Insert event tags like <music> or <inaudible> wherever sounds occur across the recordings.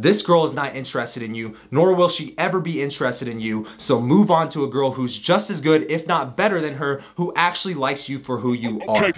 this girl is not interested in you, nor will she ever be interested in you. So move on to a girl who's just as good, if not better than her, who actually likes you for who you are.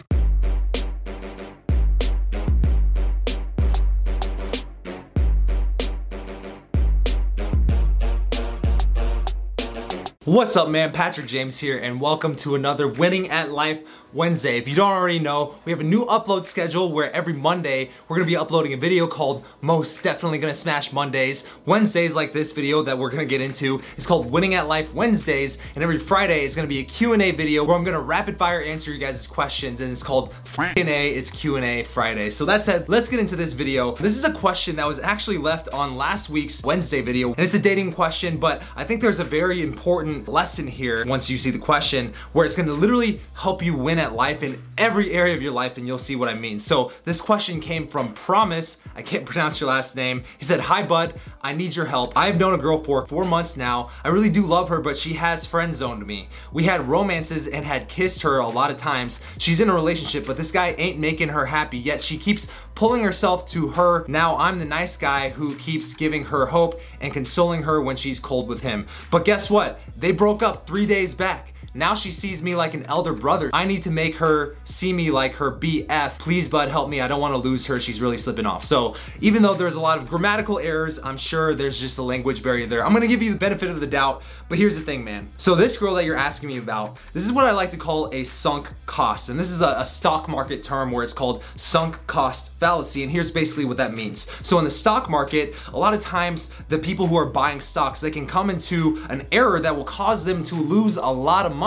What's up man, Patrick James here and welcome to another Winning at Life Wednesday. If you don't already know, we have a new upload schedule where every Monday we're gonna be uploading a video called Most Definitely Gonna Smash Mondays. Wednesdays like this video that we're gonna get into is called Winning at Life Wednesdays and every Friday is gonna be a Q&A video where I'm gonna rapid fire answer you guys' questions and it's called Q&A, it's Q&A Friday. So that said, let's get into this video. This is a question that was actually left on last week's Wednesday video and it's a dating question but I think there's a very important lesson here once you see the question where it's gonna literally help you win at life in every area of your life and you'll see what I mean. So this question came from Promise. I can't <laughs> pronounce your last name. He said, hi bud, I need your help. I've known a girl for four months now. I really do love her, but she has friend zoned me. We had romances and had kissed her a lot of times. She's in a relationship, but this guy ain't making her happy yet. She keeps pulling herself to her. Now I'm the nice guy who keeps giving her hope and consoling her when she's cold with him. But guess what? They broke up three days back. Now she sees me like an elder brother. I need to make her see me like her BF. Please, bud, help me. I don't want to lose her. She's really slipping off. So even though there's a lot of grammatical errors, I'm sure there's just a language barrier there. I'm to give you the benefit of the doubt, but here's the thing, man. So this girl that you're asking me about, this is what I like to call a sunk cost. And this is a, a stock market term where it's called sunk cost fallacy. And here's basically what that means. So in the stock market, a lot of times the people who are buying stocks, they can come into an error that will cause them to lose a lot of money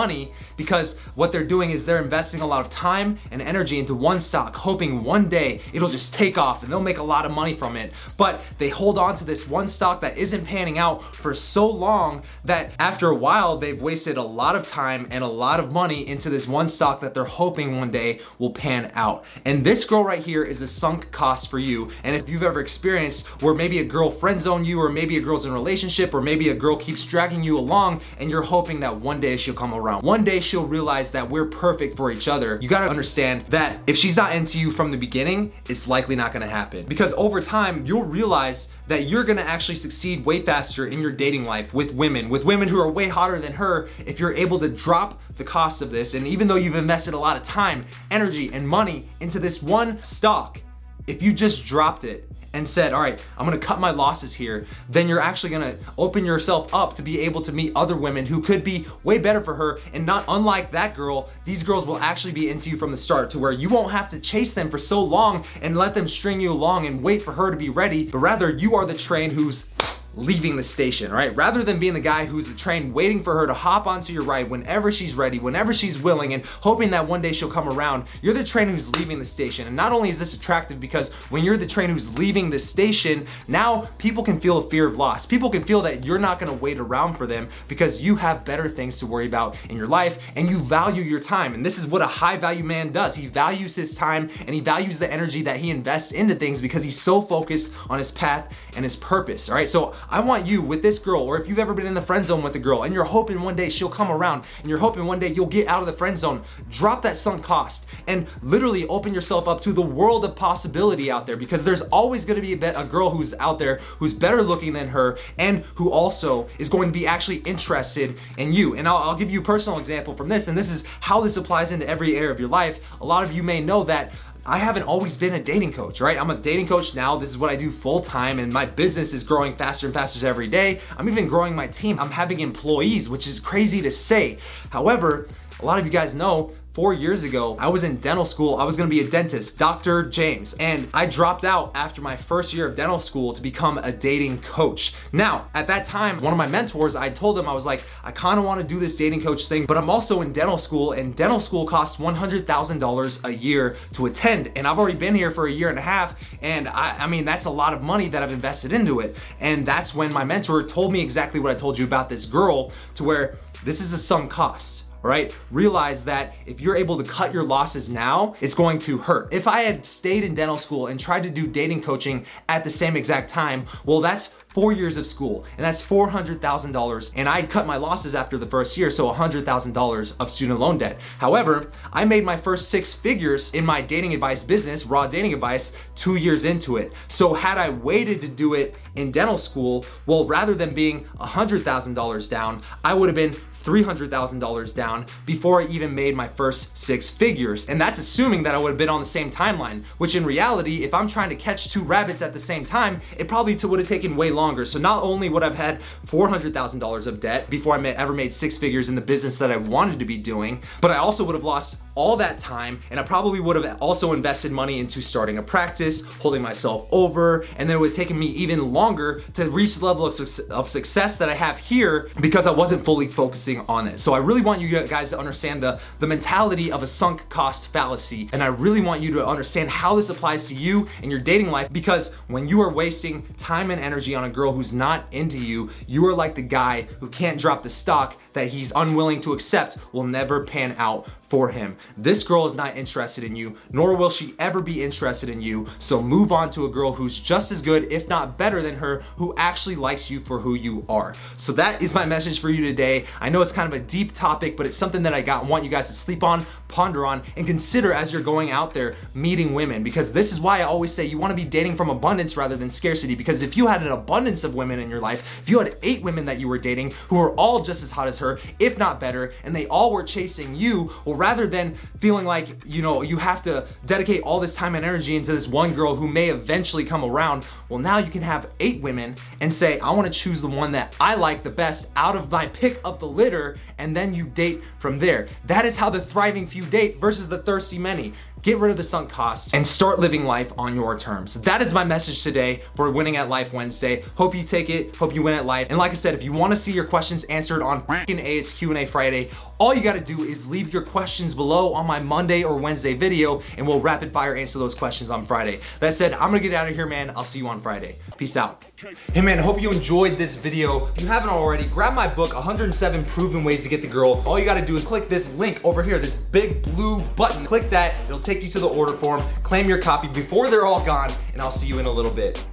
because what they're doing is they're investing a lot of time and energy into one stock, hoping one day it'll just take off and they'll make a lot of money from it. But they hold on to this one stock that isn't panning out for so long that after a while, they've wasted a lot of time and a lot of money into this one stock that they're hoping one day will pan out. And this girl right here is a sunk cost for you. And if you've ever experienced where maybe a girl friend zone you or maybe a girl's in a relationship or maybe a girl keeps dragging you along and you're hoping that one day she'll come around around. One day she'll realize that we're perfect for each other. You gotta understand that if she's not into you from the beginning, it's likely not gonna happen. Because over time, you'll realize that you're gonna actually succeed way faster in your dating life with women, with women who are way hotter than her, if you're able to drop the cost of this. And even though you've invested a lot of time, energy, and money into this one stock, if you just dropped it and said, all right, I'm gonna cut my losses here, then you're actually gonna open yourself up to be able to meet other women who could be way better for her. And not unlike that girl, these girls will actually be into you from the start to where you won't have to chase them for so long and let them string you along and wait for her to be ready, but rather you are the train who's leaving the station, right? Rather than being the guy who's the train waiting for her to hop onto your ride whenever she's ready, whenever she's willing, and hoping that one day she'll come around, you're the train who's leaving the station. And not only is this attractive because when you're the train who's leaving the station, now people can feel a fear of loss. People can feel that you're not gonna wait around for them because you have better things to worry about in your life and you value your time. And this is what a high value man does. He values his time and he values the energy that he invests into things because he's so focused on his path and his purpose, all right? So I want you with this girl, or if you've ever been in the friend zone with a girl and you're hoping one day she'll come around and you're hoping one day you'll get out of the friend zone, drop that sunk cost and literally open yourself up to the world of possibility out there because there's always gonna be a, a girl who's out there who's better looking than her and who also is going to be actually interested in you. And I'll, I'll give you a personal example from this, and this is how this applies into every area of your life. A lot of you may know that I haven't always been a dating coach, right? I'm a dating coach now. This is what I do full time, and my business is growing faster and faster every day. I'm even growing my team. I'm having employees, which is crazy to say. However, a lot of you guys know four years ago, I was in dental school. I was gonna be a dentist, Dr. James, and I dropped out after my first year of dental school to become a dating coach. Now, at that time, one of my mentors, I told him, I was like, I kinda wanna do this dating coach thing, but I'm also in dental school, and dental school costs $100,000 a year to attend. And I've already been here for a year and a half, and I, I mean, that's a lot of money that I've invested into it. And that's when my mentor told me exactly what I told you about this girl, to where this is a sunk cost right? Realize that if you're able to cut your losses now, it's going to hurt. If I had stayed in dental school and tried to do dating coaching at the same exact time, well, that's four years of school, and that's $400,000. And I cut my losses after the first year, so $100,000 of student loan debt. However, I made my first six figures in my dating advice business, raw dating advice, two years into it. So had I waited to do it in dental school, well, rather than being $100,000 down, I would have been $300,000 down before I even made my first six figures. And that's assuming that I would have been on the same timeline, which in reality, if I'm trying to catch two rabbits at the same time, it probably would have taken way longer. So not only would I've had $400,000 of debt before I ever made six figures in the business that I wanted to be doing, but I also would have lost all that time and I probably would have also invested money into starting a practice, holding myself over, and then it would have taken me even longer to reach the level of, su of success that I have here because I wasn't fully focusing on it. So I really want you guys to understand the, the mentality of a sunk cost fallacy and I really want you to understand how this applies to you and your dating life because when you are wasting time and energy on a girl who's not into you, you are like the guy who can't drop the stock that he's unwilling to accept will never pan out for him. This girl is not interested in you, nor will she ever be interested in you. So move on to a girl who's just as good, if not better than her, who actually likes you for who you are. So that is my message for you today. I know it's kind of a deep topic, but it's something that I got want you guys to sleep on, ponder on, and consider as you're going out there meeting women. Because this is why I always say you want to be dating from abundance rather than scarcity. Because if you had an abundance of women in your life, if you had eight women that you were dating who were all just as hot as her, if not better, and they all were chasing you, well, rather than feeling like, you know, you have to dedicate all this time and energy into this one girl who may eventually come around, well, now you can have eight women and say, I wanna choose the one that I like the best out of my pick of the litter, and then you date from there. That is how the thriving few date versus the thirsty many get rid of the sunk costs, and start living life on your terms. That is my message today for Winning at Life Wednesday. Hope you take it, hope you win at life. And like I said, if you wanna see your questions answered on A, it's Q&A Friday, all you gotta do is leave your questions below on my Monday or Wednesday video, and we'll rapid fire answer those questions on Friday. That said, I'm gonna get out of here, man. I'll see you on Friday. Peace out. Hey man, hope you enjoyed this video. If you haven't already, grab my book, 107 Proven Ways to Get the Girl. All you gotta do is click this link over here, this big blue button. Click that, it'll take you to the order form. Claim your copy before they're all gone, and I'll see you in a little bit.